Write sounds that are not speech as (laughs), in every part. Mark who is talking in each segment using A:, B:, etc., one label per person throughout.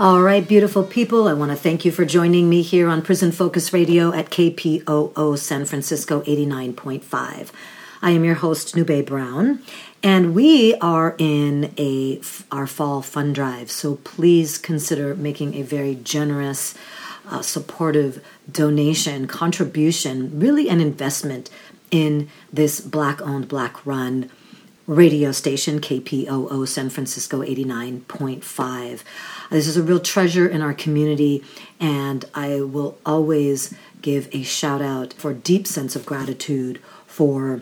A: All right, beautiful people, I want to thank you for joining me here on Prison Focus Radio at KPOO San Francisco 89.5. I am your host, Nube Brown, and we are in a our fall fund drive. So please consider making a very generous, uh, supportive donation, contribution, really an investment in this black owned, black run radio station KPOO San Francisco 89.5. This is a real treasure in our community, and I will always give a shout out for deep sense of gratitude for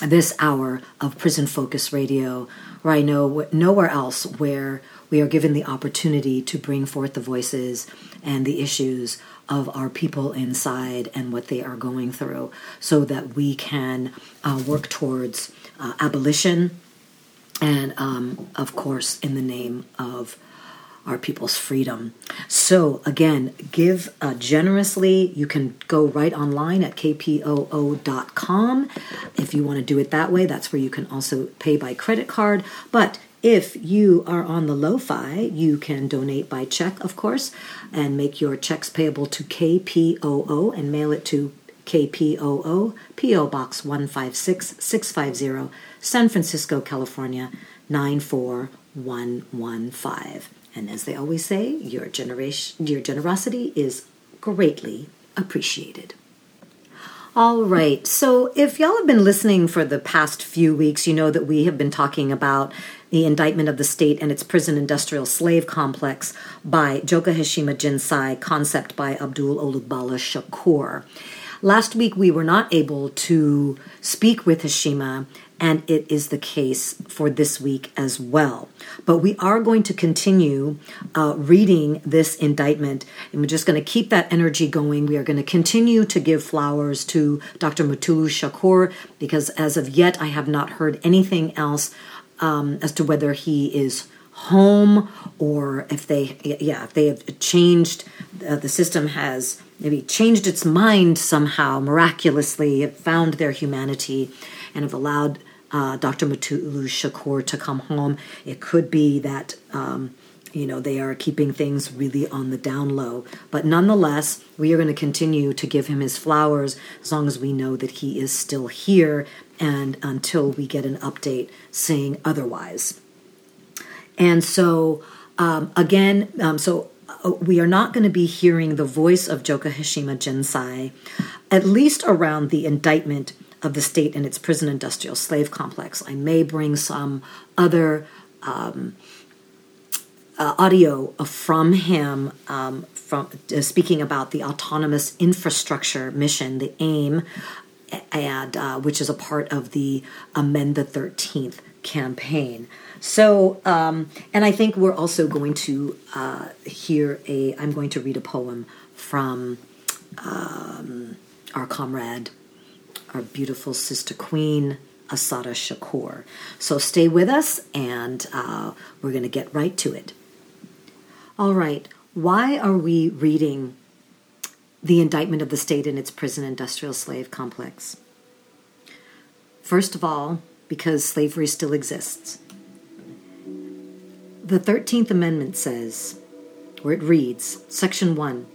A: this hour of Prison Focus Radio, where I know nowhere else where we are given the opportunity to bring forth the voices and the issues of our people inside and what they are going through so that we can uh, work towards uh, abolition, and um, of course, in the name of our people's freedom. So, again, give uh, generously. You can go right online at kpoo.com. If you want to do it that way, that's where you can also pay by credit card. But if you are on the lo fi, you can donate by check, of course, and make your checks payable to KPOO and mail it to KPOO, PO Box 156 650, San Francisco, California 94115. And as they always say, your, generation, your generosity is greatly appreciated. All right. So, if y'all have been listening for the past few weeks, you know that we have been talking about the indictment of the state and its prison industrial slave complex by Joka Hashima Jinsai, concept by Abdul Olugbala Shakur. Last week we were not able to speak with Hashima, and it is the case for this week as well. But we are going to continue uh, reading this indictment, and we're just going to keep that energy going. We are going to continue to give flowers to Dr. Mutulu Shakur because as of yet I have not heard anything else um, as to whether he is home or if they yeah if they have changed uh, the system has maybe changed its mind somehow miraculously found their humanity and have allowed uh, dr mutulu shakur to come home it could be that um, you know they are keeping things really on the down low but nonetheless we are going to continue to give him his flowers as long as we know that he is still here and until we get an update saying otherwise and so, um, again, um, so uh, we are not going to be hearing the voice of Joka Hashima Jinsai, at least around the indictment of the state and its prison industrial slave complex. I may bring some other um, uh, audio from him um, from uh, speaking about the autonomous infrastructure mission, the AIM, and uh, which is a part of the Amend the Thirteenth campaign. So, um, and I think we're also going to uh, hear a, I'm going to read a poem from um, our comrade, our beautiful sister queen, Assata Shakur. So stay with us and uh, we're going to get right to it. All right, why are we reading the indictment of the state and its prison industrial slave complex? First of all, because slavery still exists. The 13th Amendment says, or it reads, Section 1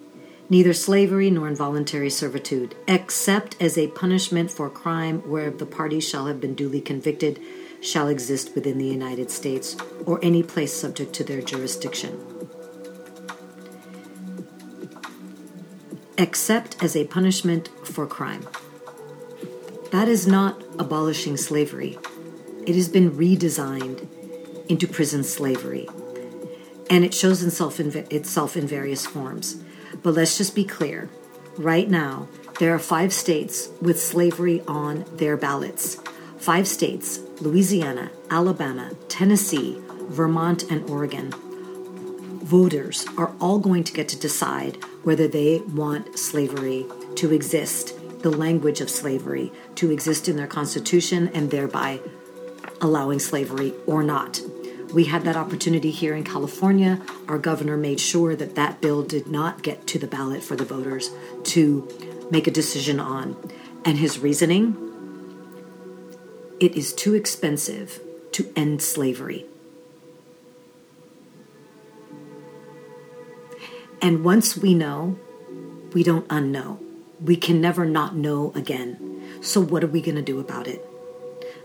A: Neither slavery nor involuntary servitude, except as a punishment for crime whereof the party shall have been duly convicted, shall exist within the United States or any place subject to their jurisdiction. Except as a punishment for crime. That is not abolishing slavery. It has been redesigned into prison slavery. And it shows itself in, itself in various forms. But let's just be clear right now, there are five states with slavery on their ballots. Five states Louisiana, Alabama, Tennessee, Vermont, and Oregon. Voters are all going to get to decide whether they want slavery to exist, the language of slavery to exist in their constitution, and thereby allowing slavery or not. We had that opportunity here in California. Our governor made sure that that bill did not get to the ballot for the voters to make a decision on. And his reasoning it is too expensive to end slavery. And once we know, we don't unknow. We can never not know again. So, what are we going to do about it?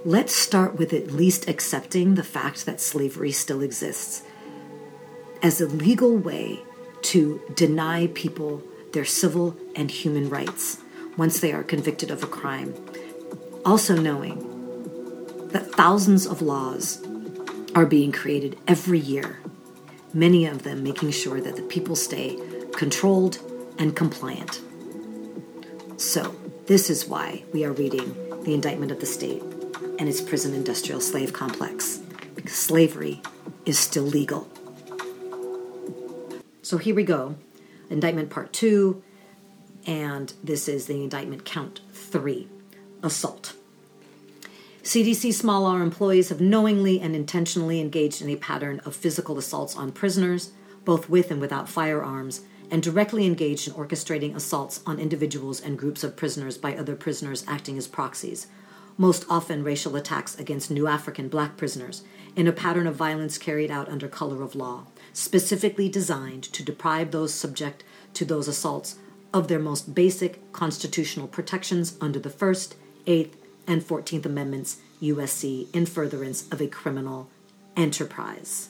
A: let's start with at least accepting the fact that slavery still exists as a legal way to deny people their civil and human rights once they are convicted of a crime. Also, knowing that thousands of laws are being created every year, many of them making sure that the people stay controlled and compliant. So, this is why we are reading The Indictment of the State and its prison industrial slave complex, because slavery is still legal. So here we go indictment part two, and this is the indictment count three assault. CDC small R employees have knowingly and intentionally engaged in a pattern of physical assaults on prisoners, both with and without firearms, and directly engaged in orchestrating assaults on individuals and groups of prisoners by other prisoners acting as proxies, most often racial attacks against new African black prisoners, in a pattern of violence carried out under color of law, specifically designed to deprive those subject to those assaults of their most basic constitutional protections under the 1st, 8th, and 14th Amendments, USC, in furtherance of a criminal enterprise.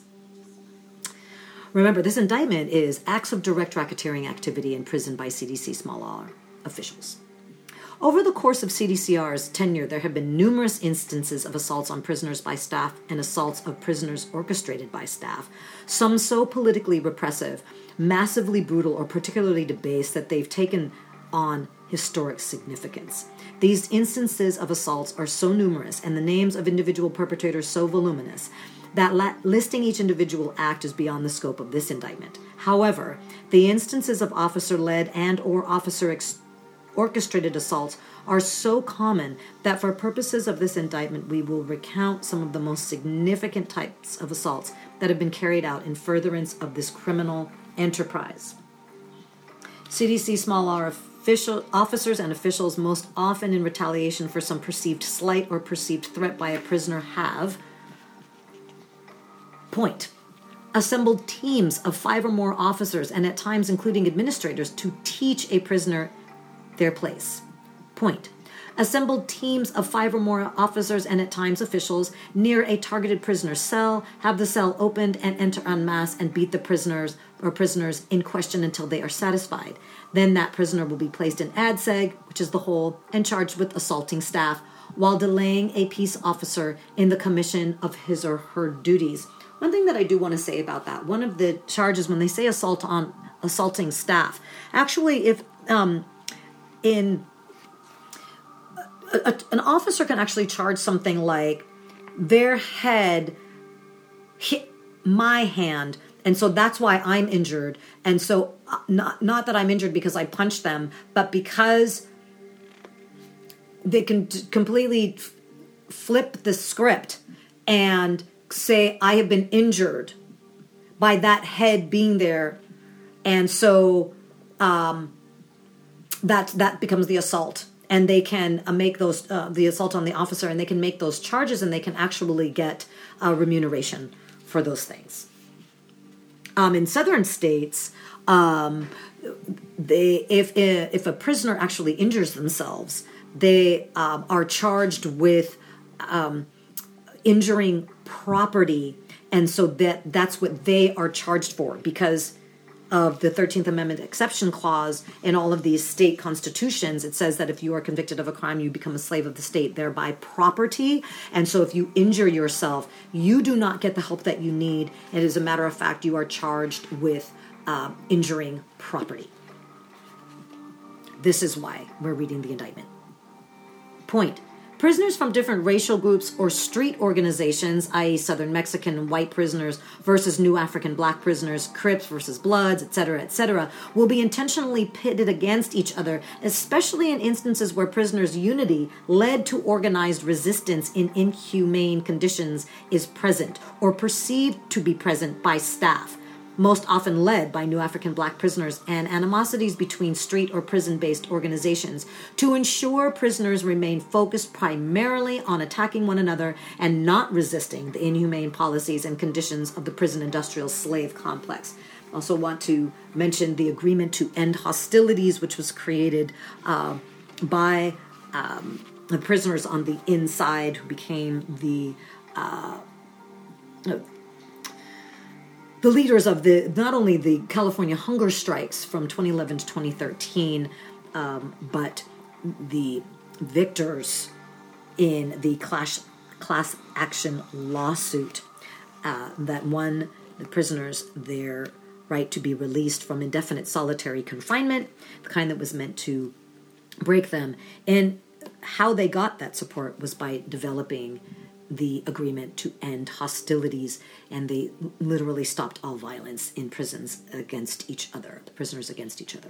A: Remember, this indictment is acts of direct racketeering activity in prison by CDC small r officials. Over the course of CDCR's tenure, there have been numerous instances of assaults on prisoners by staff and assaults of prisoners orchestrated by staff, some so politically repressive, massively brutal, or particularly debased that they've taken on historic significance. These instances of assaults are so numerous and the names of individual perpetrators so voluminous that la- listing each individual act is beyond the scope of this indictment. However, the instances of officer-led and or officer ex- orchestrated assaults are so common that for purposes of this indictment we will recount some of the most significant types of assaults that have been carried out in furtherance of this criminal enterprise. CDC small r official, officers and officials, most often in retaliation for some perceived slight or perceived threat by a prisoner, have point assembled teams of five or more officers and at times including administrators to teach a prisoner their place. Point. Assembled teams of five or more officers and at times officials near a targeted prisoner's cell, have the cell opened and enter en masse and beat the prisoners or prisoners in question until they are satisfied. Then that prisoner will be placed in ADSEG, which is the hole, and charged with assaulting staff while delaying a peace officer in the commission of his or her duties. One thing that I do want to say about that, one of the charges when they say assault on assaulting staff, actually, if um, in a, a, an officer can actually charge something like their head hit my hand and so that's why I'm injured and so uh, not not that I'm injured because I punched them but because they can t- completely f- flip the script and say I have been injured by that head being there and so um that that becomes the assault and they can uh, make those uh, the assault on the officer and they can make those charges and they can actually get uh, remuneration for those things um, in southern states um, they if uh, if a prisoner actually injures themselves they um, are charged with um, injuring property and so that that's what they are charged for because of the 13th Amendment exception clause in all of these state constitutions, it says that if you are convicted of a crime, you become a slave of the state, thereby property. And so if you injure yourself, you do not get the help that you need. And as a matter of fact, you are charged with uh, injuring property. This is why we're reading the indictment. Point Prisoners from different racial groups or street organizations, i.e., Southern Mexican and white prisoners versus new African black prisoners, Crips versus Bloods, etc., etc., will be intentionally pitted against each other, especially in instances where prisoners' unity led to organized resistance in inhumane conditions is present or perceived to be present by staff most often led by new African black prisoners, and animosities between street or prison based organizations to ensure prisoners remain focused primarily on attacking one another and not resisting the inhumane policies and conditions of the prison industrial slave complex. Also, want to mention the agreement to end hostilities, which was created uh, by um, the prisoners on the inside who became the uh, the leaders of the not only the California hunger strikes from 2011 to 2013, um, but the victors in the class class action lawsuit uh, that won the prisoners their right to be released from indefinite solitary confinement, the kind that was meant to break them, and how they got that support was by developing the agreement to end hostilities, and they literally stopped all violence in prisons against each other, the prisoners against each other.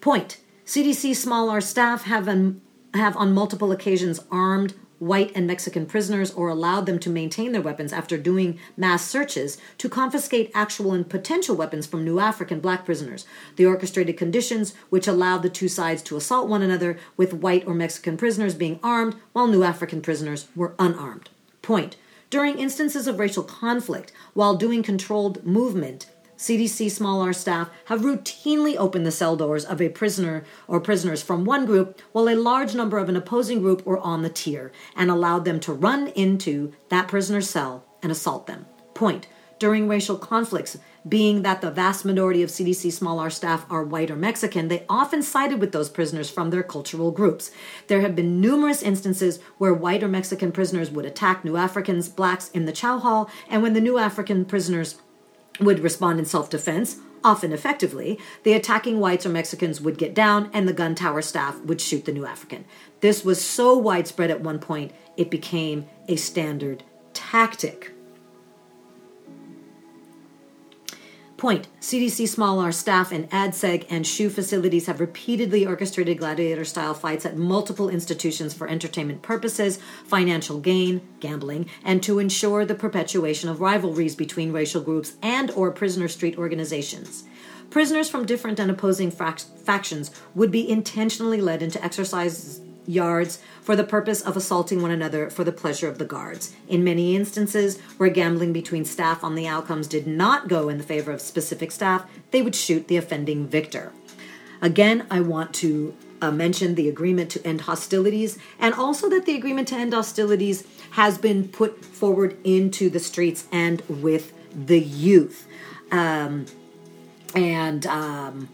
A: Point CDC small R staff have, an, have on multiple occasions armed white and Mexican prisoners or allowed them to maintain their weapons after doing mass searches to confiscate actual and potential weapons from new African black prisoners. They orchestrated conditions which allowed the two sides to assault one another, with white or Mexican prisoners being armed while new African prisoners were unarmed. Point. During instances of racial conflict, while doing controlled movement, CDC small R staff have routinely opened the cell doors of a prisoner or prisoners from one group while a large number of an opposing group were on the tier and allowed them to run into that prisoner's cell and assault them. Point. During racial conflicts, being that the vast majority of CDC small r staff are white or Mexican, they often sided with those prisoners from their cultural groups. There have been numerous instances where white or Mexican prisoners would attack new Africans, blacks in the chow hall, and when the new African prisoners would respond in self defense, often effectively. The attacking whites or Mexicans would get down, and the gun tower staff would shoot the new African. This was so widespread at one point, it became a standard tactic. Point CDC small R staff in ADSEG and SHU facilities have repeatedly orchestrated gladiator style fights at multiple institutions for entertainment purposes, financial gain, gambling, and to ensure the perpetuation of rivalries between racial groups and or prisoner street organizations. Prisoners from different and opposing factions would be intentionally led into exercises yards for the purpose of assaulting one another for the pleasure of the guards. In many instances where gambling between staff on the outcomes did not go in the favor of specific staff, they would shoot the offending victor. Again, I want to uh, the agreement to end hostilities and also that the agreement to end hostilities has been put forward into the streets and with the youth. Um, and um,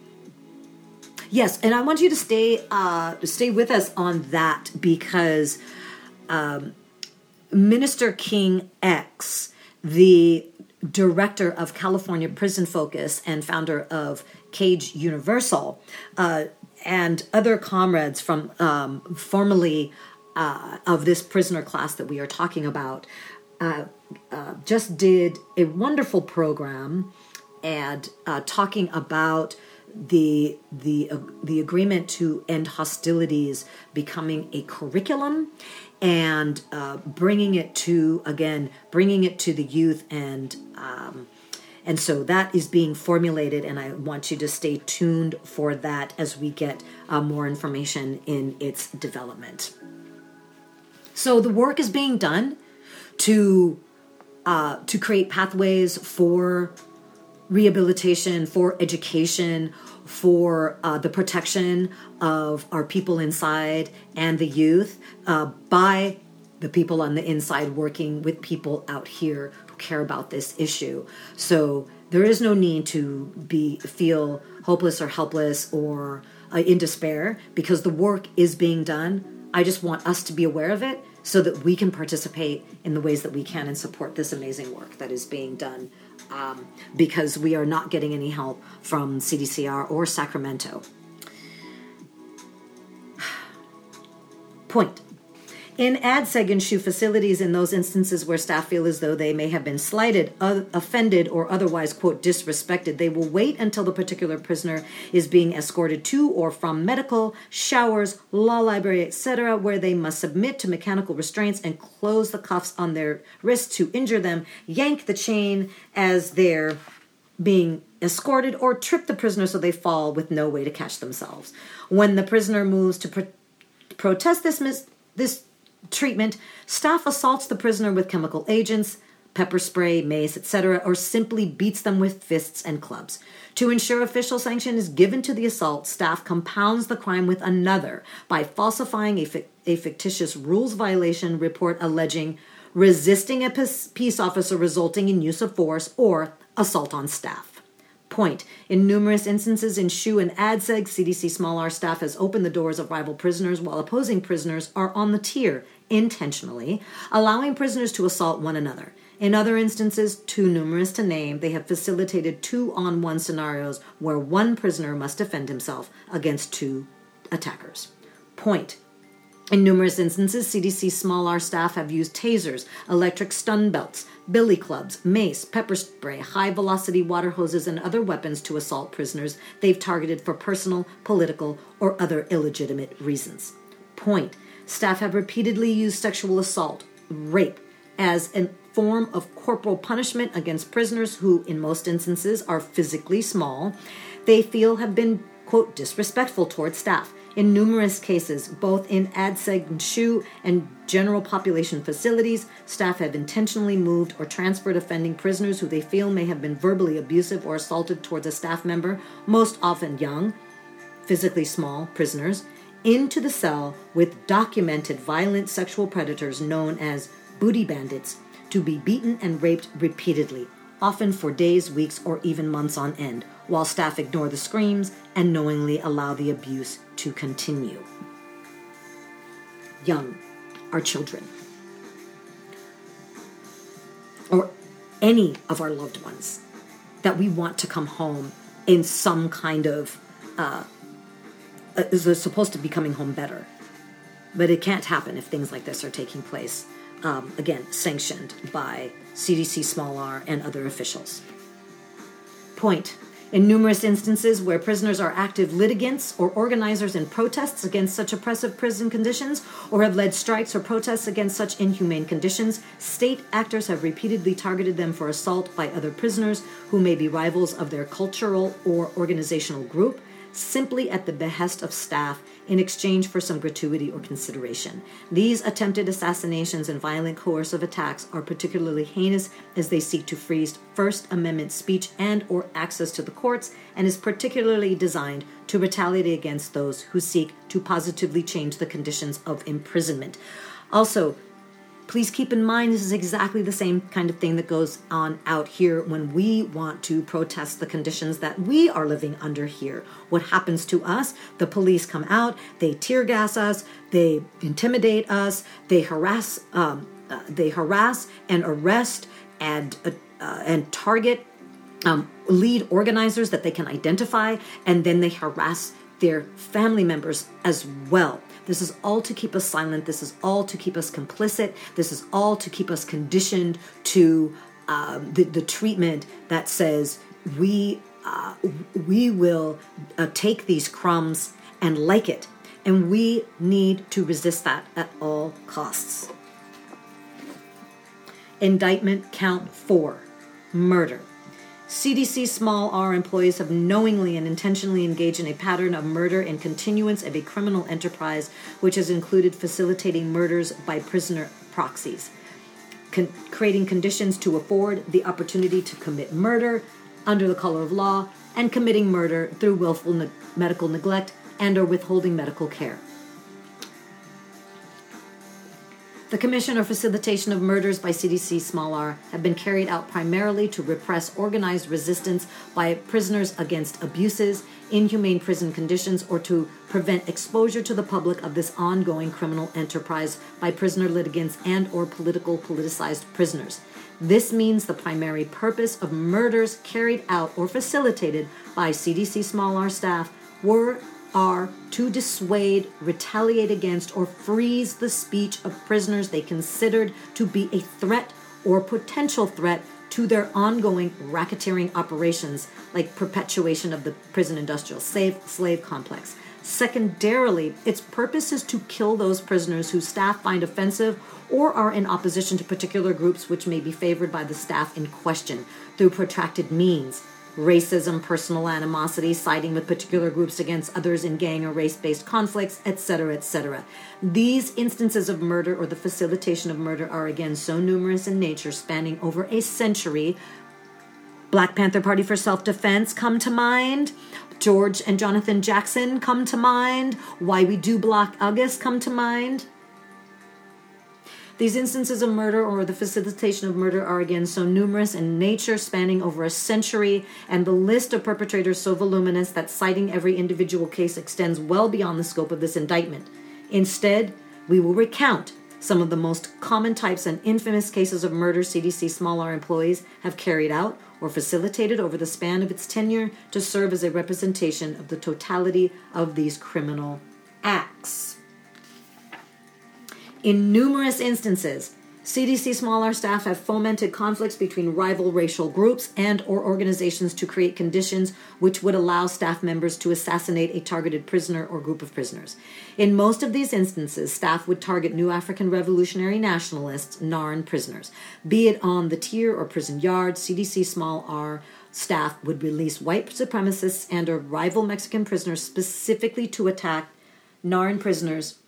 A: Yes, and I want you to stay uh, stay with us on that because um, Minister King X, the director of California Prison Focus and founder of Cage Universal, uh, and other comrades from um, formerly uh, of this prisoner class that we are talking about, uh, uh, just did a wonderful program and uh, talking about the the uh, the agreement to end hostilities becoming a curriculum and uh, bringing it to again bringing it to the youth and um, and so that is being formulated and i want you to stay tuned for that as we get uh, more information in its development so the work is being done to uh, to create pathways for rehabilitation, for education, for uh, the protection of our people inside and the youth uh, by the people on the inside working with people out here who care about this issue. So there is no need to be feel hopeless or helpless or uh, in despair because the work is being done. I just want us to be aware of it so that we can participate in the ways that we can and support this amazing work that is being done um, because we are not getting any help from CDCR or Sacramento. (sighs) Point in ADSEG and SHU facilities, in those instances where staff feel as though they may have been slighted, offended, or otherwise, quote, disrespected, they will wait until the particular prisoner is being escorted to or from medical, showers, law library, etc., where they must submit to mechanical restraints and close the cuffs on their wrists to injure them, yank the chain as they're being escorted, or trip the prisoner so they fall with no way to catch themselves. When the prisoner moves to pro- protest this, mis- this treatment, staff assaults the prisoner with chemical agents, pepper spray, mace, etc., or simply beats them with fists and clubs. To ensure official sanction is given to the assault, staff compounds the crime with another by falsifying a, fi- a fictitious rules violation report alleging resisting a peace officer resulting in use of force or assault on staff. Point. In numerous instances in SHU and ADSEG, CDC small r staff has opened the doors of rival prisoners while opposing prisoners are on the tier intentionally, allowing prisoners to assault one another. In other instances, too numerous to name, they have facilitated two on one scenarios where one prisoner must defend himself against two attackers. Point. In numerous instances, CDC small R staff have used tasers, electric stun belts, billy clubs, mace, pepper spray, high velocity water hoses, and other weapons to assault prisoners they've targeted for personal, political, or other illegitimate reasons. Point Staff have repeatedly used sexual assault, rape, as a form of corporal punishment against prisoners who, in most instances, are physically small. They feel have been, quote, disrespectful towards staff. In numerous cases, both in ADSEG and SHU and general population facilities, staff have intentionally moved or transferred offending prisoners who they feel may have been verbally abusive or assaulted towards a staff member, most often young, physically small prisoners, into the cell with documented violent sexual predators known as booty bandits to be beaten and raped repeatedly, often for days, weeks, or even months on end, while staff ignore the screams and knowingly allow the abuse to continue. Young, our children, or any of our loved ones that we want to come home in some kind of uh, uh, is supposed to be coming home better. But it can't happen if things like this are taking place, um, again, sanctioned by CDC small r and other officials. Point. In numerous instances where prisoners are active litigants or organizers in protests against such oppressive prison conditions or have led strikes or protests against such inhumane conditions, state actors have repeatedly targeted them for assault by other prisoners who may be rivals of their cultural or organizational group simply at the behest of staff in exchange for some gratuity or consideration. These attempted assassinations and violent coercive attacks are particularly heinous as they seek to freeze First Amendment speech and or access to the courts and is particularly designed to retaliate against those who seek to positively change the conditions of imprisonment. Also, Please keep in mind this is exactly the same kind of thing that goes on out here when we want to protest the conditions that we are living under here. What happens to us? The police come out, they tear gas us, they intimidate us, they harass, um, uh, they harass and arrest and uh, uh, and target um, lead organizers that they can identify, and then they harass their family members as well. This is all to keep us silent. This is all to keep us complicit. This is all to keep us conditioned to um, the, the treatment that says we uh, we will uh, take these crumbs and like it. And we need to resist that at all costs. Indictment count four murder. CDC small r employees have knowingly and intentionally engaged in a pattern of murder and continuance of a criminal enterprise, which has included facilitating murders by prisoner proxies, con- creating conditions to afford the opportunity to commit murder under the color of law, and committing murder through willful ne- medical neglect and or withholding medical care. The commission or facilitation of murders by CDC small r have been carried out primarily to repress organized resistance by prisoners against abuses, inhumane prison conditions, or to prevent exposure to the public of this ongoing criminal enterprise by prisoner litigants and or political politicized prisoners. This means the primary purpose of murders carried out or facilitated by CDC small r staff were are to dissuade, retaliate against, or freeze the speech of prisoners they considered to be a threat or potential threat to their ongoing racketeering operations, like perpetuation of the prison industrial slave, slave complex. Secondarily, its purpose is to kill those prisoners whose staff find offensive or are in opposition to particular groups which may be favored by the staff in question through protracted means racism, personal animosity, siding with particular groups against others in gang or race based conflicts, etc., etc. These instances of murder or the facilitation of murder are again so numerous in nature, spanning over a century. Black Panther Party for Self Defense come to mind. George and Jonathan Jackson come to mind. Why We Do Black August come to mind. These instances of murder or the facilitation of murder are again so numerous in nature, spanning over a century, and the list of perpetrators so voluminous that citing every individual case extends well beyond the scope of this indictment. Instead, we will recount some of the most common types and infamous cases of murder CDC Small R employees have carried out or facilitated over the span of its tenure to serve as a representation of the totality of these criminal acts. In numerous instances, CDC small r staff have fomented conflicts between rival racial groups and or organizations to create conditions which would allow staff members to assassinate a targeted prisoner or group of prisoners. In most of these instances, staff would target New African Revolutionary Nationalists, NARN prisoners. Be it on the tier or prison yard, CDC small R staff would release white supremacists and or rival Mexican prisoners specifically to attack NARN prisoners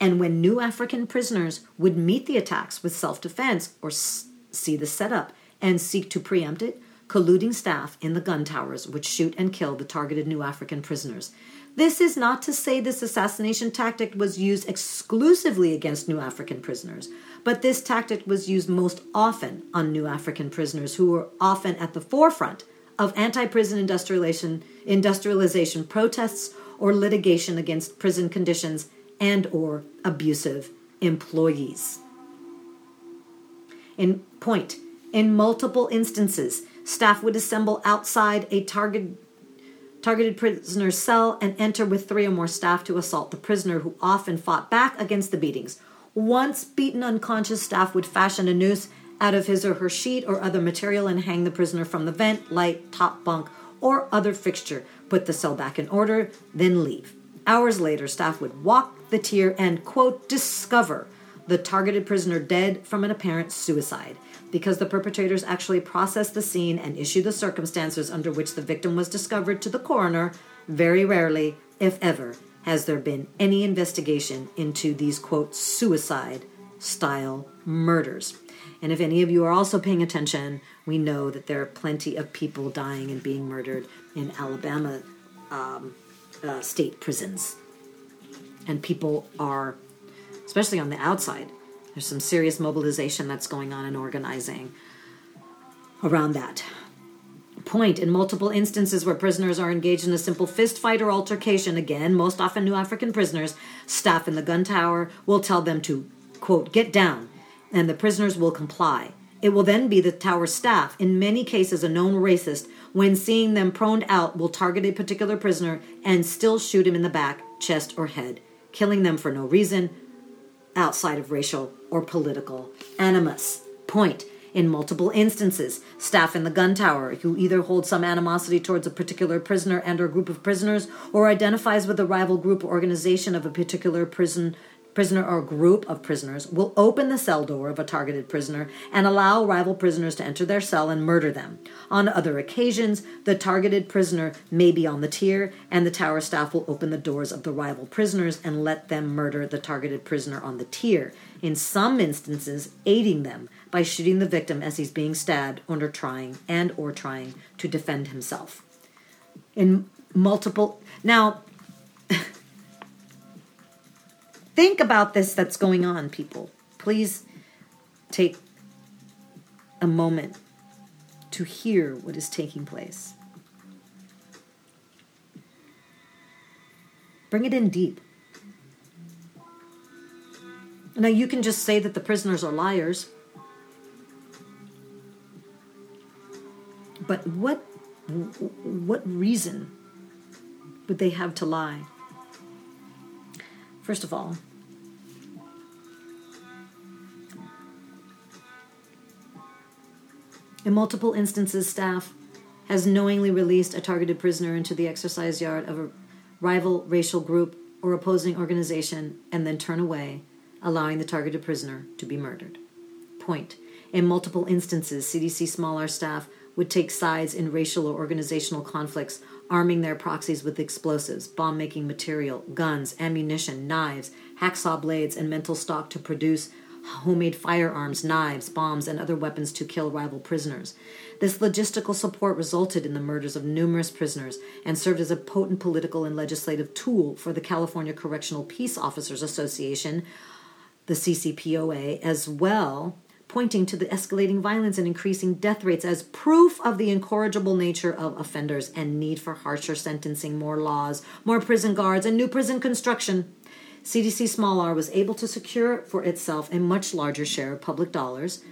A: and when new African prisoners would meet the attacks with self defense or s- see the setup and seek to preempt it, colluding staff in the gun towers would shoot and kill the targeted new African prisoners. This is not to say this assassination tactic was used exclusively against new African prisoners, but this tactic was used most often on new African prisoners who were often at the forefront of anti prison industrialization, industrialization protests or litigation against prison conditions and or abusive employees. In point, in multiple instances, staff would assemble outside a target, targeted prisoner's cell and enter with three or more staff to assault the prisoner, who often fought back against the beatings. Once beaten unconscious, staff would fashion a noose out of his or her sheet or other material and hang the prisoner from the vent, light, top bunk, or other fixture, put the cell back in order, then leave. Hours later, staff would walk the tier and, quote, discover the targeted prisoner dead from an apparent suicide because the perpetrators actually process the scene and issue the circumstances under which the victim was discovered to the coroner, very rarely, if ever, has there been any investigation into these quote suicide style murders. And if any of you are also paying attention, we know that there are plenty of people dying and being murdered in Alabama um, uh, state prisons and people are, especially on the outside, there's some serious mobilization that's going on and organizing around that point in multiple instances where prisoners are engaged in a simple fist fight or altercation again most often new african prisoners staff in the gun tower will tell them to quote get down and the prisoners will comply it will then be the tower staff in many cases a known racist when seeing them proned out will target a particular prisoner and still shoot him in the back chest or head killing them for no reason outside of racial or political animus. Point. In multiple instances, staff in the gun tower who either hold some animosity towards a particular prisoner and or group of prisoners or identifies with a rival group or organization of a particular prison prisoner or group of prisoners will open the cell door of a targeted prisoner and allow rival prisoners to enter their cell and murder them. On other occasions, the targeted prisoner may be on the tier, and the tower staff will open the doors of the rival prisoners and let them murder the targeted prisoner on the tier, in some instances, aiding them by shooting the victim as he's being stabbed under trying and or trying to defend himself. In multiple now (laughs) think about this that's going on, people. Please take a moment to hear what is taking place. Bring it in deep. Now, you can just say that the prisoners are liars. But what, what reason would they have to lie? First of all, in multiple instances, staff has knowingly released a targeted prisoner into the exercise yard of a rival racial group or opposing organization and then turn away, allowing the targeted prisoner to be murdered. Point. In multiple instances, CDC Small R staff would take sides in racial or organizational conflicts arming their proxies with explosives, bomb making material, guns, ammunition, knives, hacksaw blades, and mental stock to produce homemade firearms, knives, bombs, and other weapons to kill rival prisoners. This logistical support resulted in the murders of numerous prisoners and served as a potent political and legislative tool for the California Correctional Peace Officers Association, the CCPOA, as well pointing to the escalating violence and increasing death rates as proof of the incorrigible nature of offenders and need for harsher sentencing, more laws, more prison guards, and new prison construction. CDC Small R was able to secure for itself a much larger share of public dollars,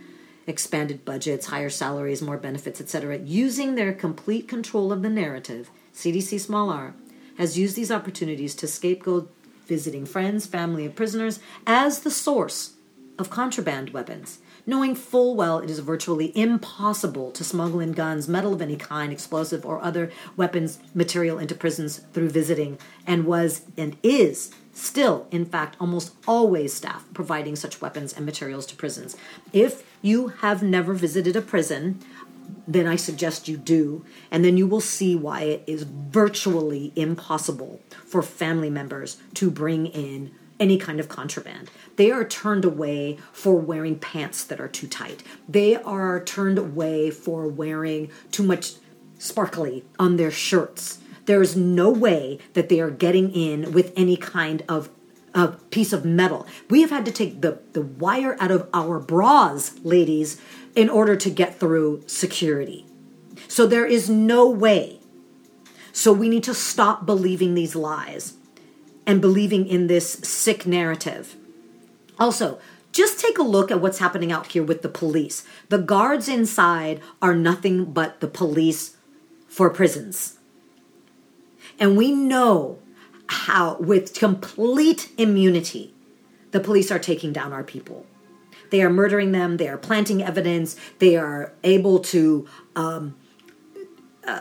A: expanded budgets, higher salaries, more benefits, etc., using their complete control of the narrative. CDC Small R has used these opportunities to scapegoat visiting friends, family of prisoners as the source of contraband weapons knowing full well it is virtually impossible to smuggle in guns, metal of any kind, explosive, or other weapons material into prisons through visiting, and was and is still, in fact, almost always staff providing such weapons and materials to prisons. If you have never visited a prison, then I suggest you do, and then you will see why it is virtually impossible for family members to bring in any kind of contraband. They are turned away for wearing pants that are too tight. They are turned away for wearing too much sparkly on their shirts. There is no way that they are getting in with any kind of a piece of metal. We have had to take the, the wire out of our bras, ladies, in order to get through security. So there is no way. So we need to stop believing these lies and believing in this sick narrative. Also, just take a look at what's happening out here with the police. The guards inside are nothing but the police for prisons. And we know how, with complete immunity, the police are taking down our people. They are murdering them, they are planting evidence, they are able to, um, uh,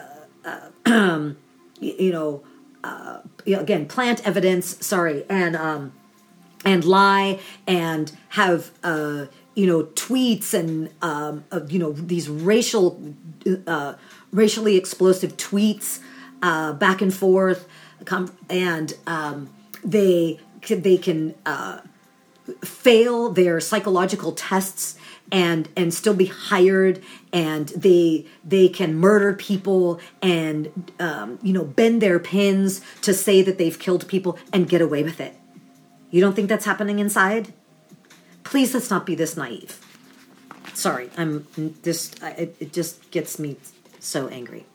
A: uh, (clears throat) you know, uh, again plant evidence sorry and um, and lie and have uh, you know tweets and um, uh, you know these racial uh, racially explosive tweets uh, back and forth and um, they they can uh, fail their psychological tests and and still be hired and they they can murder people and um, you know bend their pins to say that they've killed people and get away with it you don't think that's happening inside please let's not be this naive sorry i'm just it, it just gets me so angry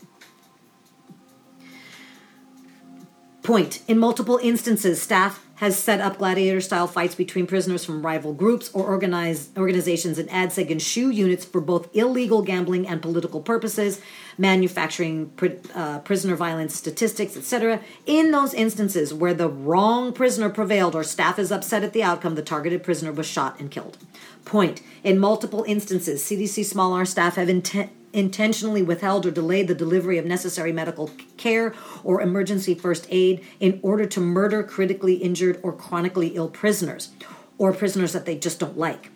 A: Point. In multiple instances, staff has set up gladiator style fights between prisoners from rival groups or organizations and ad seg and SHU units for both illegal gambling and political purposes, manufacturing pr- uh, prisoner violence statistics, etc. In those instances where the wrong prisoner prevailed or staff is upset at the outcome, the targeted prisoner was shot and killed. Point. In multiple instances, CDC small R staff have intent intentionally withheld or delayed the delivery of necessary medical care or emergency first aid in order to murder critically injured or chronically ill prisoners or prisoners that they just don't like.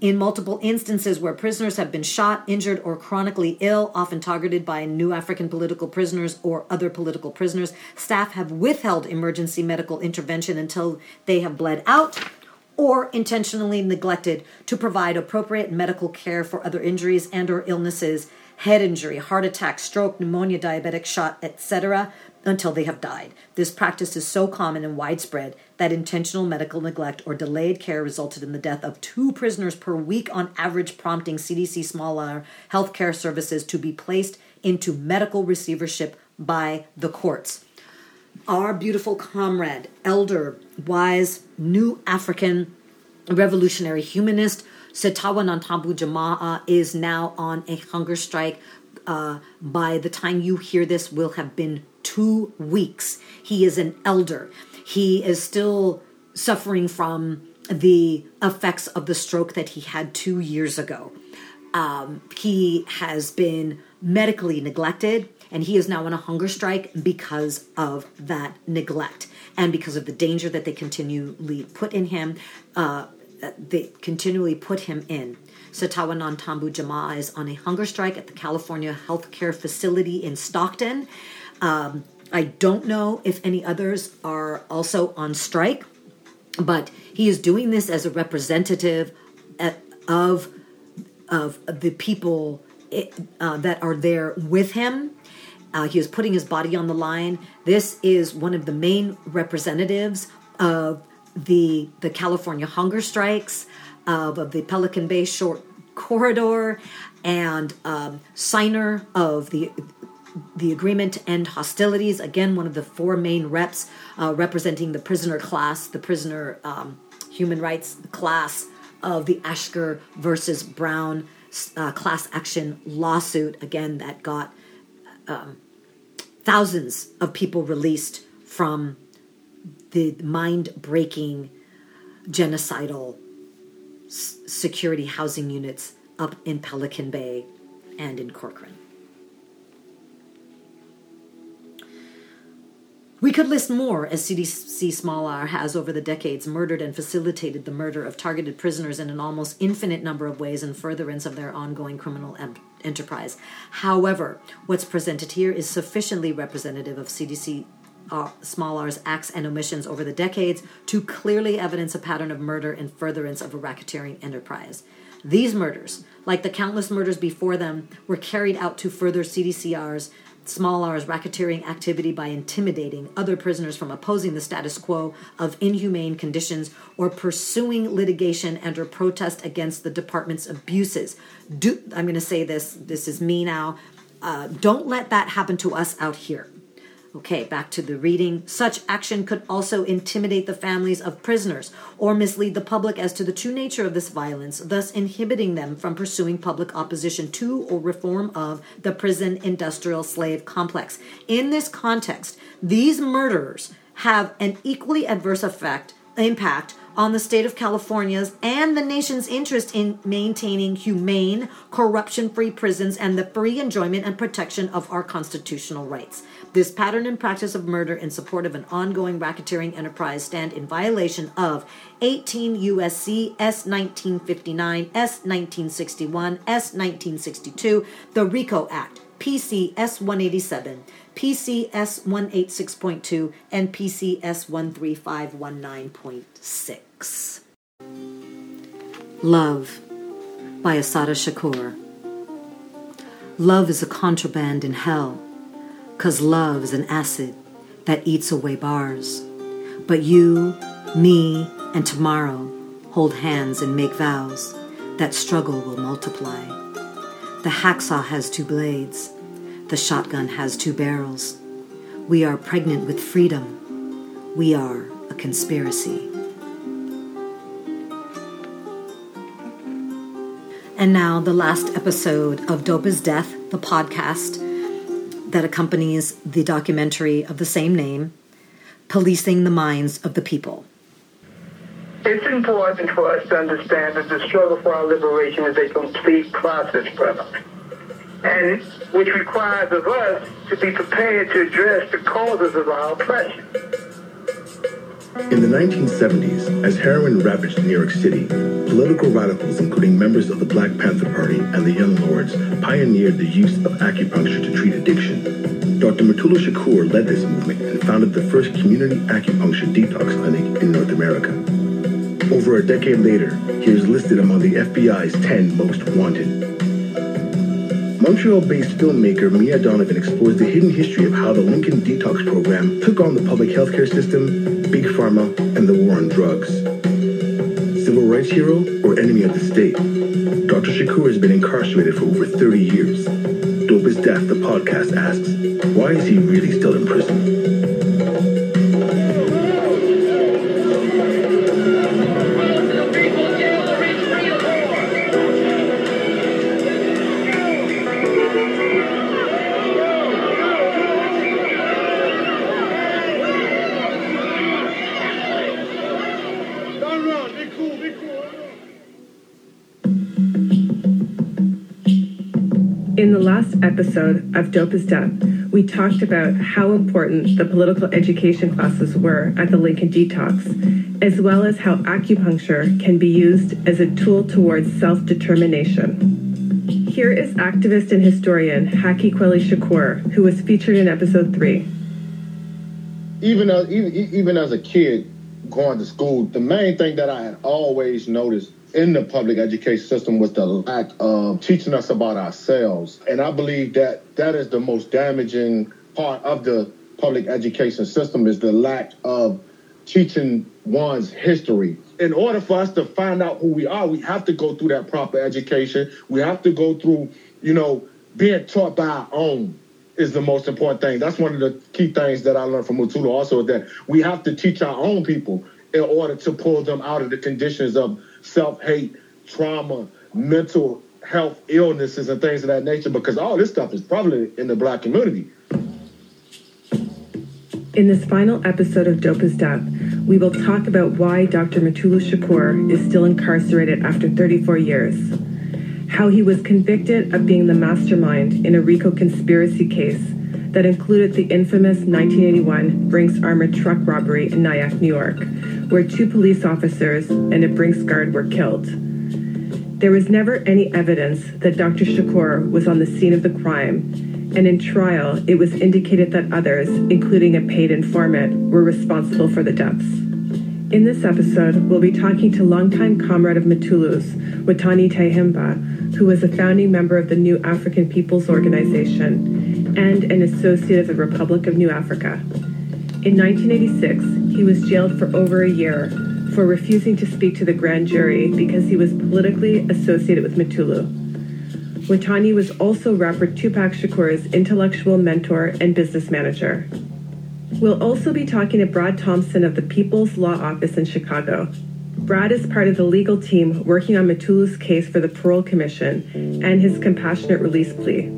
A: In multiple instances where prisoners have been shot, injured, or chronically ill, often targeted by new African political prisoners or other political prisoners, staff have withheld emergency medical intervention until they have bled out or intentionally neglected to provide appropriate medical care for other injuries and or illnesses head injury heart attack stroke pneumonia diabetic shot etc until they have died this practice is so common and widespread that intentional medical neglect or delayed care resulted in the death of two prisoners per week on average prompting cdc small r healthcare services to be placed into medical receivership by the courts our beautiful comrade, elder, wise, new African revolutionary humanist, Sitawa Nantambu Jama'a, is now on a hunger strike. Uh, by the time you hear this, will have been two weeks. He is an elder. He is still suffering from the effects of the stroke that he had two years ago. Um, he has been medically neglected and he is now on a hunger strike because of that neglect and because of the danger that they continually put in him. Uh, they continually put him in. Sitawa Nantambu Jamaa is on a hunger strike at the California Healthcare Facility in Stockton. Um, I don't know if any others are also on strike, but he is doing this as a representative uh, of of the people it, eh, uh, that are there with him uh, he is putting his body on the line. This is one of the main representatives of the the California hunger strikes, of, of the Pelican Bay Short Corridor, and um, signer of the the agreement to end hostilities. Again, one of the four main reps uh, representing the prisoner class, the prisoner um, human rights class of the Ashker versus Brown uh, class action lawsuit. Again, that got um, thousands of people released from the mind breaking genocidal s- security housing units up in Pelican Bay and in Corcoran. We could list more as CDC Small R has over the decades murdered and facilitated the murder of targeted prisoners in an almost infinite number of ways in furtherance of their ongoing criminal em- enterprise. However, what's presented here is sufficiently representative of CDC uh, small r's acts and omissions over the decades to clearly evidence a pattern of murder in furtherance of a racketeering enterprise. These murders, like the countless murders before them, were carried out to further CDCR's Small r is racketeering activity by intimidating other prisoners from opposing the status quo of inhumane conditions or pursuing litigation and or protest against the department's abuses. Do, I'm going to say this, this is me now. Uh, don't let that happen to us out here. Okay, back to the reading. Such action could also intimidate the families of prisoners or mislead the public as to the true nature of this violence, thus inhibiting them from pursuing public opposition to or reform of the prison industrial slave complex. In this context, these murders have an equally adverse effect impact on the state of California's and the nation's interest in maintaining humane, corruption free prisons and the free enjoyment and protection of our constitutional rights. This pattern and practice of murder in support of an ongoing racketeering enterprise stand in violation of 18 USC S 1959, S 1961, S 1962, the RICO Act, PCS 187, PCS 186.2, and PCS 13519.6. Love by Assata Shakur. Love is a contraband in hell Cause love's an acid that eats away bars. But you, me, and tomorrow hold hands and make vows that struggle will multiply. The hacksaw has two blades, the shotgun has two barrels. We are pregnant with freedom. We are a conspiracy. And now, the last episode of Dope is Death, the podcast that accompanies the documentary of the same name, Policing the Minds of the People.
B: It's important for us to understand that the struggle for our liberation is a complete process, brother, and which requires of us to be prepared to address the causes of our oppression.
C: In the 1970s, as heroin ravaged New York City, political radicals, including members of the Black Panther Party and the Young Lords, pioneered the use of acupuncture to treat addiction. Dr. Mutulu Shakur led this movement and founded the first community acupuncture detox clinic in North America. Over a decade later, he is listed among the FBI's 10 most wanted. Montreal-based filmmaker Mia Donovan explores the hidden history of how the Lincoln Detox Program took on the public healthcare system big pharma and the war on drugs. Civil rights hero or enemy of the state, Dr. Shakur has been incarcerated for over 30 years. Dope is Death, the podcast asks, why is he really still in prison?
D: episode of Dope is Done, we talked about how important the political education classes were at the Lincoln Detox, as well as how acupuncture can be used as a tool towards self determination. Here is activist and historian Haki Kweli Shakur, who was featured in episode three.
E: Even even, even as a kid going to school, the main thing that I had always noticed in the public education system was the lack of teaching us about ourselves. And I believe that that is the most damaging part of the public education system is the lack of teaching one's history. In order for us to find out who we are, we have to go through that proper education. We have to go through, you know, being taught by our own is the most important thing. That's one of the key things that I learned from Mutulu also is that we have to teach our own people in order to pull them out of the conditions of self hate, trauma, mental health illnesses, and things of that nature because all this stuff is probably in the black community.
D: In this final episode of Dope is we will talk about why Dr. Mutulu Shakur is still incarcerated after 34 years, how he was convicted of being the mastermind in a RICO conspiracy case that included the infamous 1981 Brinks Armored Truck robbery in Nyack, New York where two police officers and a brinks guard were killed. There was never any evidence that Dr. Shakur was on the scene of the crime, and in trial, it was indicated that others, including a paid informant, were responsible for the deaths. In this episode, we'll be talking to longtime comrade of Mutulu's, Watani Tyehimba, who was a founding member of the New African Peoples Organization and an associate of the Republic of New Africa. In 1986, he was jailed for over a year for refusing to speak to the grand jury because he was politically associated with Mutulu. Watani was also rapper Tupac Shakur's intellectual mentor and business manager. We'll also be talking to Brad Thompson of the People's Law Office in Chicago. Brad is part of the legal team working on Mutulu's case for the Parole Commission and his compassionate release plea.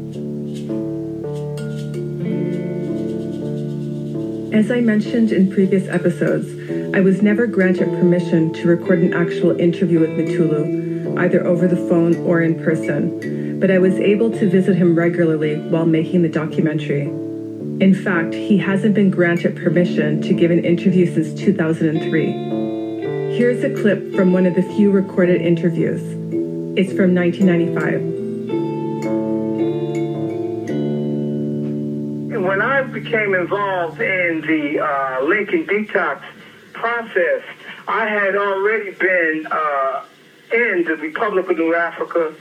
D: As I mentioned in previous episodes, I was never granted permission to record an actual interview with Mutulu, either over the phone or in person, but I was able to visit him regularly while making the documentary. In fact, he hasn't been granted permission to give an interview since 2003. Here's a clip from one of the few recorded interviews. It's from 1995.
F: when I became involved in the uh, Lincoln Detox process, I had already been uh, in the Republic of New Africa.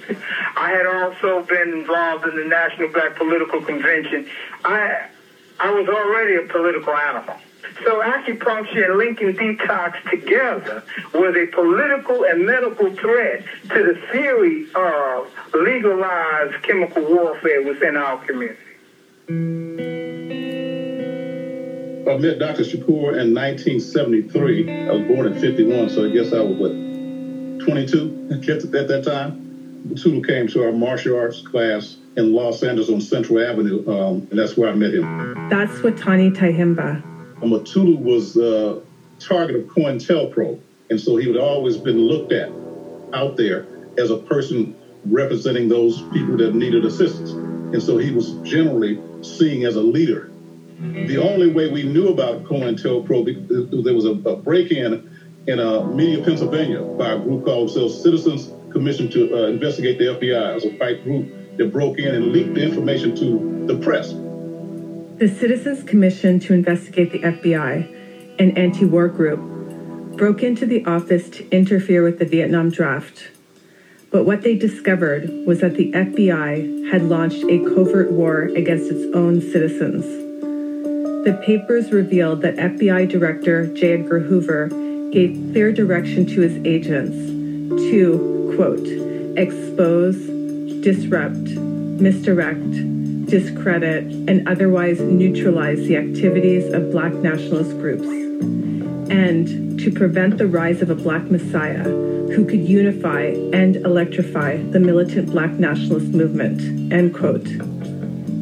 F: I had also been involved in the National Black Political Convention. I I was already a political animal. So acupuncture and Lincoln Detox together was a political and medical threat to the theory of legalized chemical warfare within our community.
G: I uh, met Dr. Shakur in 1973. I was born in 51, so I guess I was, what, 22 at that time? Batuta came to our martial arts class in Los Angeles on Central Avenue, um, and that's where I met him.
D: That's Watani Tyehimba.
G: Mutulu was the uh, target of COINTELPRO, and so he had always been looked at out there as a person representing those people that needed assistance. And so he was generally seen as a leader the only way we knew about COINTELPRO, uh, there was a, a break-in in uh, Media, Pennsylvania, by a group called themselves Citizens Commission to uh, Investigate the FBI. It was a white group that broke in and leaked the information to the press.
D: The Citizens Commission to Investigate the FBI, an anti war group, broke into the office to interfere with the Vietnam draft. But what they discovered was that the FBI had launched a covert war against its own citizens. The papers revealed that FBI Director J. Edgar Hoover gave clear direction to his agents to, quote, expose, disrupt, misdirect, discredit, and otherwise neutralize the activities of black nationalist groups, and to prevent the rise of a black messiah who could unify and electrify the militant black nationalist movement, end quote.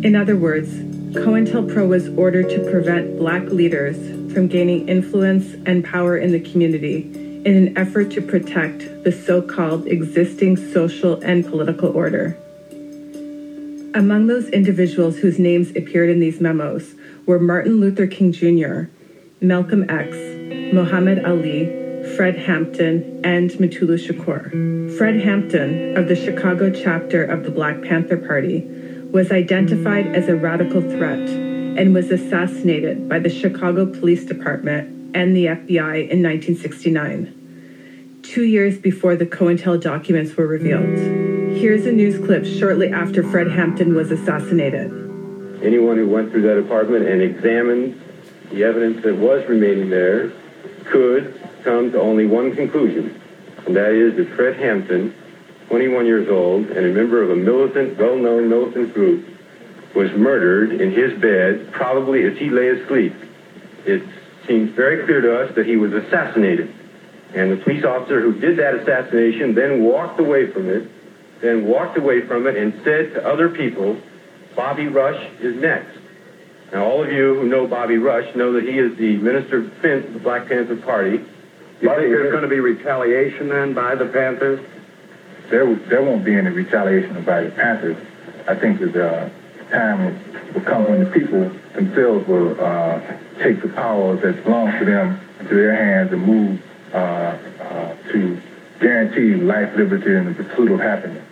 D: In other words, COINTELPRO was ordered to prevent black leaders from gaining influence and power in the community in an effort to protect the so called existing social and political order. Among those individuals whose names appeared in these memos were Martin Luther King Jr., Malcolm X, Muhammad Ali, Fred Hampton, and Mutulu Shakur. Fred Hampton, of the Chicago chapter of the Black Panther Party, was identified as a radical threat and was assassinated by the Chicago Police Department and the FBI in 1969, two years before the COINTEL documents were revealed. Here's a news clip shortly after Fred Hampton was assassinated.
H: Anyone who went through that apartment and examined the evidence that was remaining there could come to only one conclusion, and that is that Fred Hampton 21 years old, and a member of a militant, well-known militant group, was murdered in his bed, probably as he lay asleep. It seems very clear to us that he was assassinated. And the police officer who did that assassination then walked away from it, then walked away from it and said to other people, Bobby Rush is next. Now, all of you who know Bobby Rush know that he is the Minister of Defense of the Black Panther Party. You think there's going to be retaliation then by the Panthers?
I: there there won't be any retaliation by the Panthers. I think that uh, time will come when the people themselves will uh, take the power that belongs to them into their hands and move uh, uh to guarantee life, liberty, and the pursuit of happiness.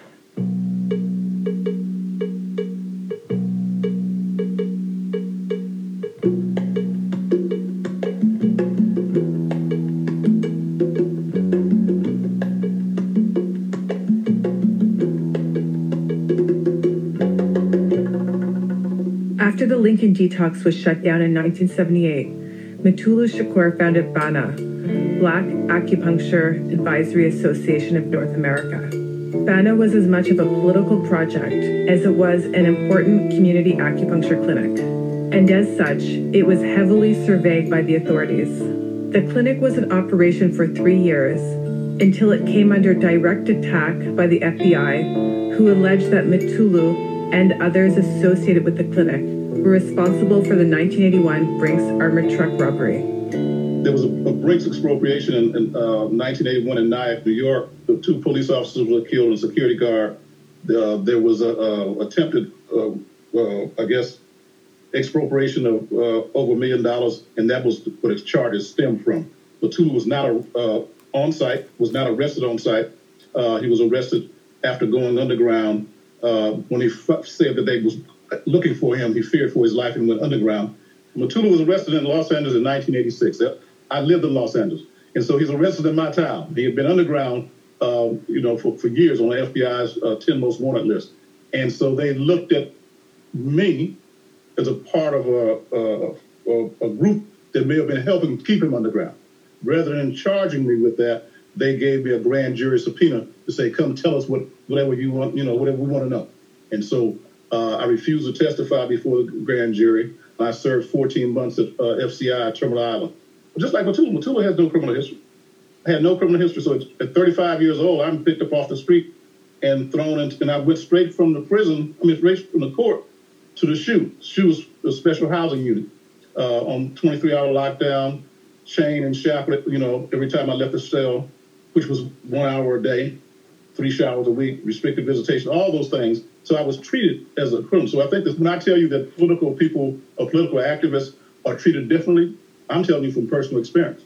D: detox was shut down in 1978, Mutulu Shakur founded BANA, Black Acupuncture Advisory Association of North America. BANA was as much of a political project as it was an important community acupuncture clinic, and as such, it was heavily surveyed by the authorities. The clinic was in operation for three years until it came under direct attack by the FBI, who alleged that Mutulu and others associated with the clinic were responsible for the 1981 Brinks armored truck robbery.
G: There was a, a Brinks expropriation in, in uh, 1981 in Nyack, New York. The two police officers were killed and security guard. Uh, there was a, a attempted, uh, uh I guess, expropriation of uh, over a million dollars, and that was what its charges stemmed from. Mutulu was not a, uh, on site, was not arrested on site. he was arrested after going underground when he f- said that they was looking for him. He feared for his life and went underground. Mutulu was arrested in Los Angeles in 1986. I lived in Los Angeles. And so he's arrested in my town. He had been underground, uh, you know, for, for years on the FBI's uh, 10 most wanted list. And so they looked at me as a part of a, a, a group that may have been helping keep him underground. Rather than charging me with that, they gave me a grand jury subpoena to say, come tell us what, whatever you want, you know, whatever we want to know. And so uh, I refused to testify before the grand jury. I served 14 months at uh, FCI Terminal Island. Just like Mutulu, Mutulu has no criminal history. I had no criminal history. So at 35 years old, I'm picked up off the street and thrown into, and I went straight from the prison, I mean, straight from the court to the shoe. SHU was a special housing unit uh, on 23 hour lockdown, chain and shackle, you know, every time I left the cell, which was one hour a day, three showers a week, restricted visitation, all those things. So I was treated as a criminal. So I think that when I tell you that political people or political activists are treated differently, I'm telling you from personal experience.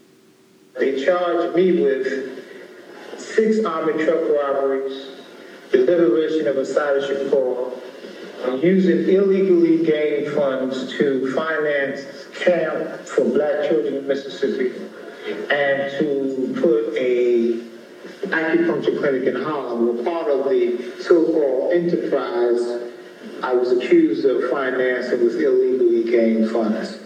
F: They charged me with six armed truck robberies, the liberation of a Assata Shakur, using illegally gained funds to finance camp for black children in Mississippi, and to put a acupuncture clinic in Harlem were part of the so-called enterprise I was accused of financing with illegally gained funds.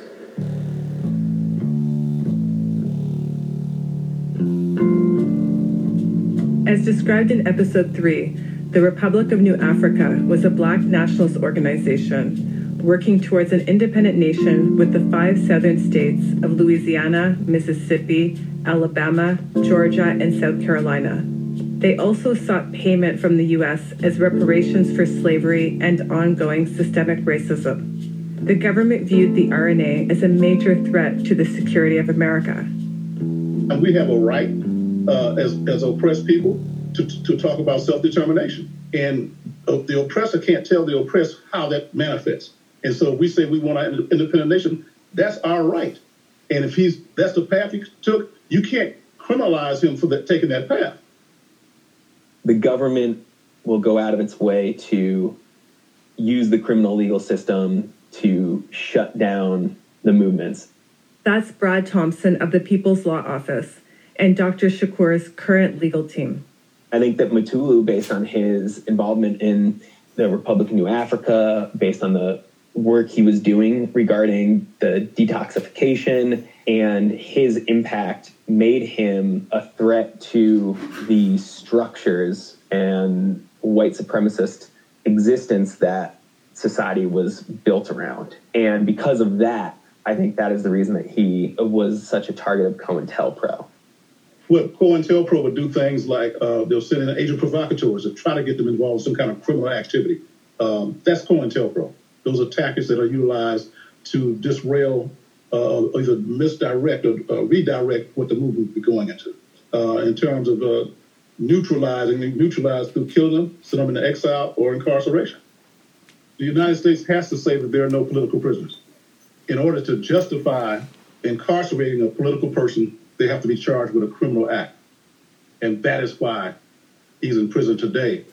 D: As described in episode 3, the Republic of New Africa was a black nationalist organization working towards an independent nation with the five southern states of Louisiana, Mississippi, Alabama, Georgia, and South Carolina. They also sought payment from the U.S. as reparations for slavery and ongoing systemic racism. The government viewed the RNA as a major threat to the security of America.
G: We have a right uh, as, as oppressed people to, to talk about self determination. And uh, the oppressor can't tell the oppressed how that manifests. And so if we say we want an independent nation, that's our right. And if he's that's the path he took, you can't criminalize him for taking that path.
J: The government will go out of its way to use the criminal legal system to shut down the movements.
D: That's Brad Thompson of the People's Law Office and Dr. Shakur's current legal team.
J: I think that Mutulu, based on his involvement in the Republic of New Africa, based on the work he was doing regarding the detoxification and his impact made him a threat to the structures and white supremacist existence that society was built around. And because of that, I think that is the reason that he was such a target of COINTELPRO.
G: Well, COINTELPRO would do things like uh, they'll send in agent provocateurs to try to get them involved in some kind of criminal activity. Um, that's COINTELPRO those are tactics that are utilized to disrail, uh, either misdirect or uh, redirect what the movement is going into. Uh, in terms of uh, neutralizing, neutralize through killing them, send them into exile or incarceration. The United States has to say that there are no political prisoners. In order to justify incarcerating a political person, they have to be charged with a criminal act. And that is why he's in prison today,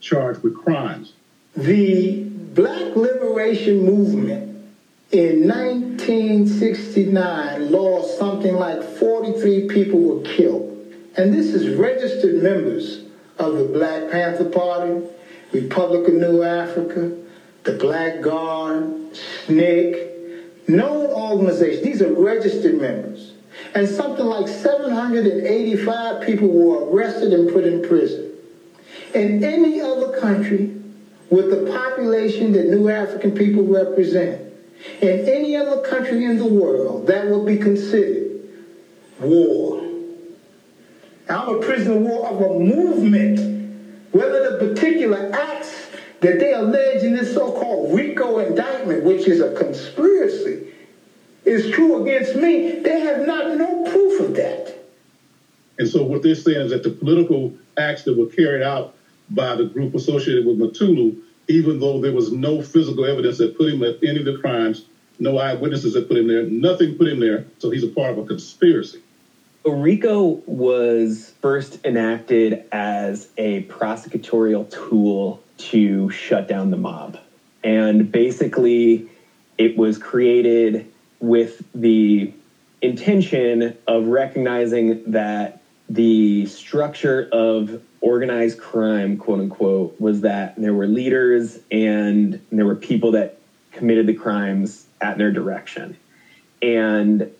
G: charged with crimes
F: the Black Liberation Movement in 1969 lost something like 43 people were killed. And this is registered members of the Black Panther Party, Republic of New Africa, the Black Guard, SNCC, No organization. These are registered members. And something like 785 people were arrested and put in prison. In any other country, with the population that new African people represent in any other country in the world, that would be considered war. I'm a prisoner of war of a movement, whether the particular acts that they allege in this so-called RICO indictment, which is a conspiracy, is true against me, they have not no proof of that.
G: And so what they're saying is that the political acts that were carried out by the group associated with Mutulu, even though there was no physical evidence that put him at any of the crimes, no eyewitnesses that put him there, nothing put him there. So he's a part of a conspiracy.
J: RICO was first enacted as a prosecutorial tool to shut down the mob. And basically, it was created with the intention of recognizing that the structure of organized crime, quote unquote, was that there were leaders and there were people that committed the crimes at their direction. And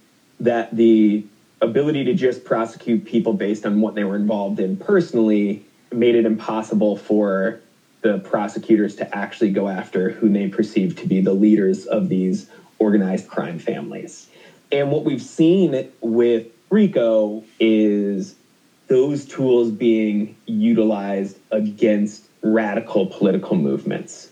J: that the ability to just prosecute people based on what they were involved in personally made it impossible for the prosecutors to actually go after who they perceived to be the leaders of these organized crime families. And what we've seen with RICO is those tools being utilized against radical political movements.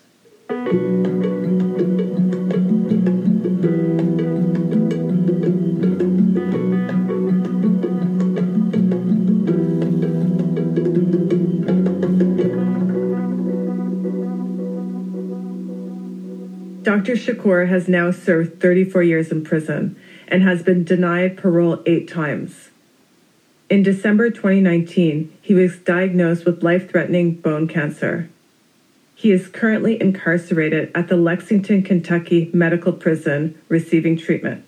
D: Dr. Shakur has now served 34 years in prison and has been denied parole eight times. In December 2019, he was diagnosed with life threatening bone cancer. He is currently incarcerated at the Lexington, Kentucky Medical Prison receiving treatment.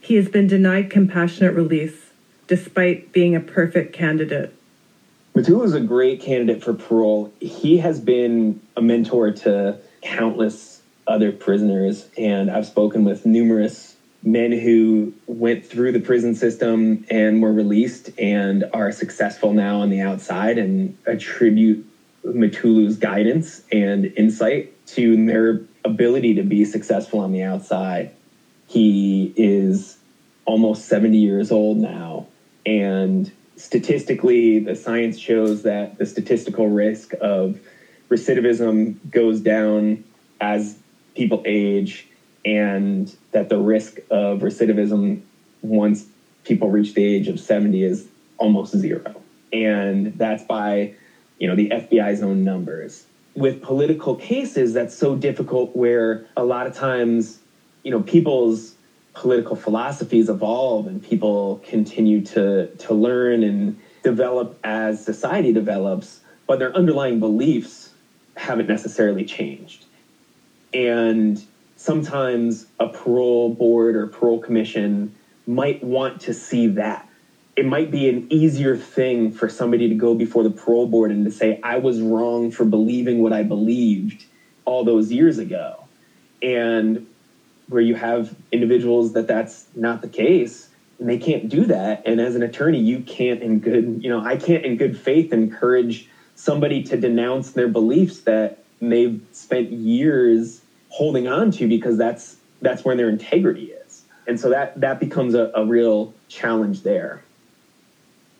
D: He has been denied compassionate release despite being a perfect candidate.
J: Mutulu is a great candidate for parole. He has been a mentor to countless other prisoners, and I've spoken with numerous men who went through the prison system and were released and are successful now on the outside and attribute Mutulu's guidance and insight to their ability to be successful on the outside. He is almost 70 years old now and statistically the science shows that the statistical risk of recidivism goes down as people age and that the risk of recidivism once people reach the age of 70 is almost zero. And that's by, you know, the FBI's own numbers. With political cases, that's so difficult where a lot of times, you know, people's political philosophies evolve and people continue to to learn and develop as society develops, but their underlying beliefs haven't necessarily changed. And sometimes a parole board or parole commission might want to see that. It might be an easier thing for somebody to go before the parole board and to say, I was wrong for believing what I believed all those years ago. And where you have individuals that that's not the case and they can't do that and as an attorney you can't in good you know i can't in good faith encourage somebody to denounce their beliefs that they've spent years holding on to because that's that's where their integrity is. And so that that becomes a, a real challenge there.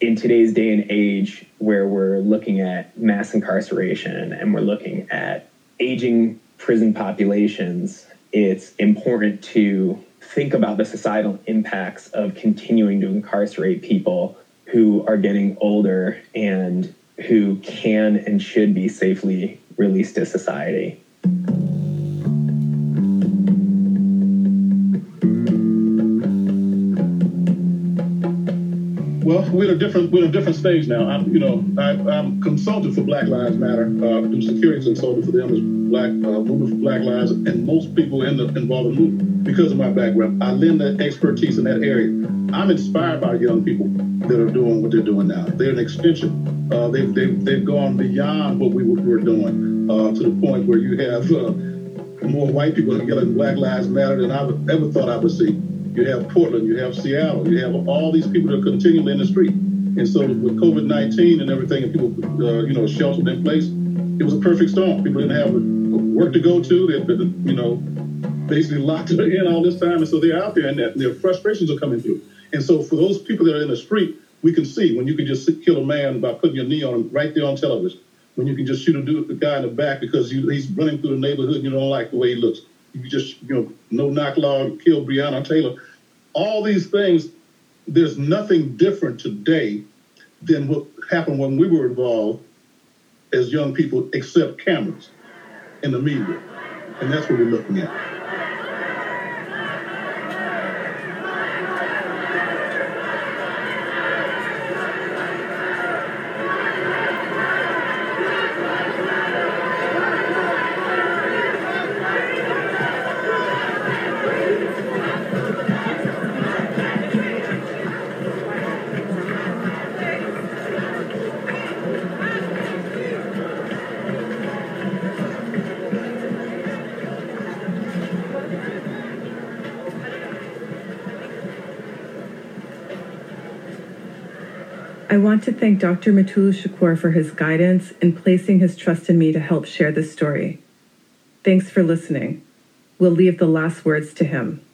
J: In today's day and age where we're looking at mass incarceration and we're looking at aging prison populations, it's important to think about the societal impacts of continuing to incarcerate people who are getting older and who can and should be safely released to society.
G: we're in a different we're in a different stage now. I'm, you know, I, am consultant for Black Lives Matter. Uh, i security consulting for them as Black uh, Movement for Black Lives, and most people in the involved in the movement because of my background. I lend that expertise in that area. I'm inspired by young people that are doing what they're doing now. They're an extension. Uh, they've, they've they've gone beyond what we were doing uh, to the point where you have uh, more white people yelling Black Lives Matter than I ever thought I would see you have Portland, you have Seattle, you have all these people that are continually in the street. And so with COVID 19 and everything, and people, uh, you know, sheltered in place, it was a perfect storm. People didn't have work to go to. They've been, you know, basically locked (laughs) in all this time. And so they're out there and their frustrations are coming through. And so for those people that are in the street, we can see when you can just kill a man by putting your knee on him right there on television. When you can just shoot a dude, the guy in the back because you, he's running through the neighborhood and you don't like the way he looks you just, you know, no knock law, kill Breonna Taylor. All these things, there's nothing different today than what happened when we were involved as young people, except cameras in the media. And that's what we're looking at.
D: I want to thank Dr. Mutulu Shakur for his guidance in placing his trust in me to help share this story. Thanks for listening. We'll leave the last words to him.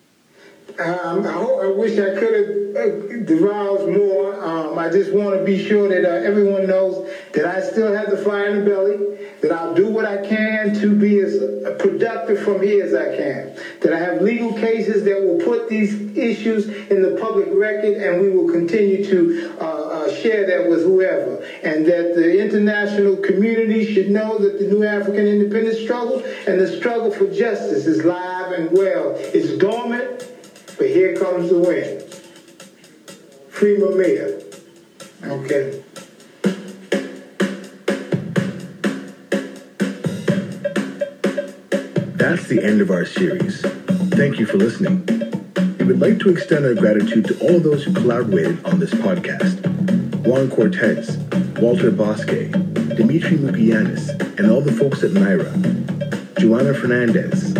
F: Um, I, hope, I, wish I could have uh, divulged more. Um, I just want to be sure that uh, everyone knows that I still have the fire in the belly, that I'll do what I can to be as productive from here as I can, that I have legal cases that will put these issues in the public record, and we will continue to. Uh, share that with whoever, and that the international community should know that the new African independence struggle and the struggle for justice is live and well. It's dormant, but here comes the wind. Free Mumia. Okay.
C: That's the end of our series. Thank you for listening would like to extend our gratitude to all of those who collaborated on this podcast. Juan Cortez, Walter Bosque, Dimitri Lukianis, and all the folks at Naira, Joanna Fernandez,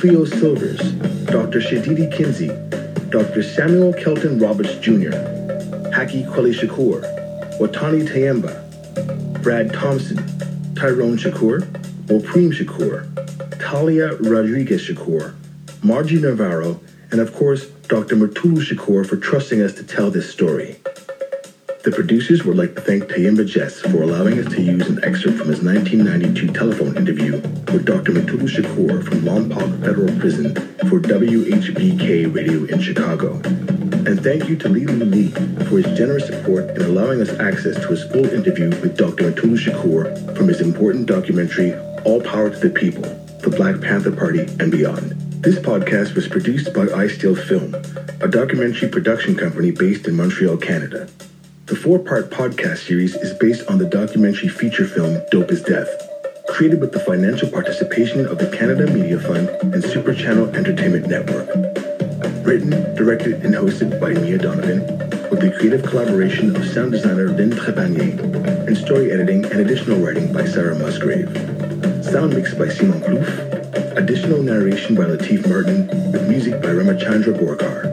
C: Cleo Silvers, Dr. Shadidi Kinsey, Dr. Samuel Kelton Roberts Jr., Haki Kweli Shakur, Watani Tyehimba, Brad Thompson, Tyrone Shakur, Mopreme Shakur, Talia Rodriguez Shakur, Margie Navarro, and of course, Dr. Mutulu Shakur for trusting us to tell this story. The producers would like to thank Tyehimba Jess for allowing us to use an excerpt from his 1992 telephone interview with Dr. Mutulu Shakur from Lompoc Federal Prison for WHPK Radio in Chicago. And thank you to Lee Lee for his generous support in allowing us access to his full interview with Dr. Mutulu Shakur from his important documentary, All Power to the People, the Black Panther Party and Beyond. This podcast was produced by I Film, a documentary production company based in Montreal, Canada. The four part podcast series is based on the documentary feature film Dope is Death, created with the financial participation of the Canada Media Fund and Super Channel Entertainment Network. Written, directed, and hosted by Mia Donovan, with the creative collaboration of sound designer Lynn Trepanier, and story editing and additional writing by Sarah Musgrave. Sound mixed by Simon Plouffe Additional narration by Latif Martin, with music by Ramachandra Borcar.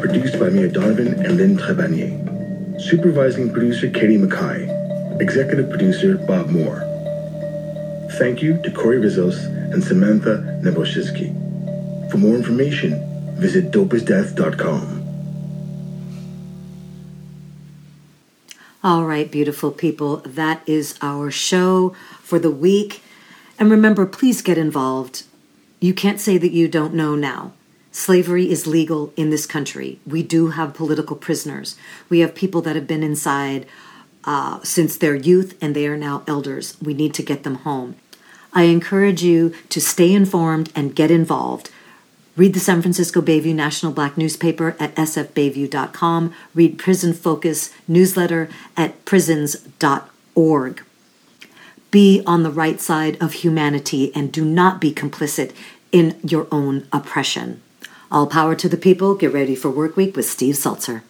C: Produced by Mia Donovan and Lynn Trepanier. Supervising producer Katie Mackay. Executive producer Bob Moore. Thank you to Corey Rizos and Samantha Neboshinsky. For more information, visit dopeisdeath.com.
A: All right, beautiful people, that is our show for the week. And remember, please get involved. You can't say that you don't know now. Slavery is legal in this country. We do have political prisoners. We have people that have been inside uh, since their youth and they are now elders. We need to get them home. I encourage you to stay informed and get involved. Read the San Francisco Bayview National Black newspaper at sfbayview.com. Read Prison Focus newsletter at prisons.org. Be on the right side of humanity and do not be complicit in your own oppression. All power to the people. Get ready for work week with Steve Zeltzer.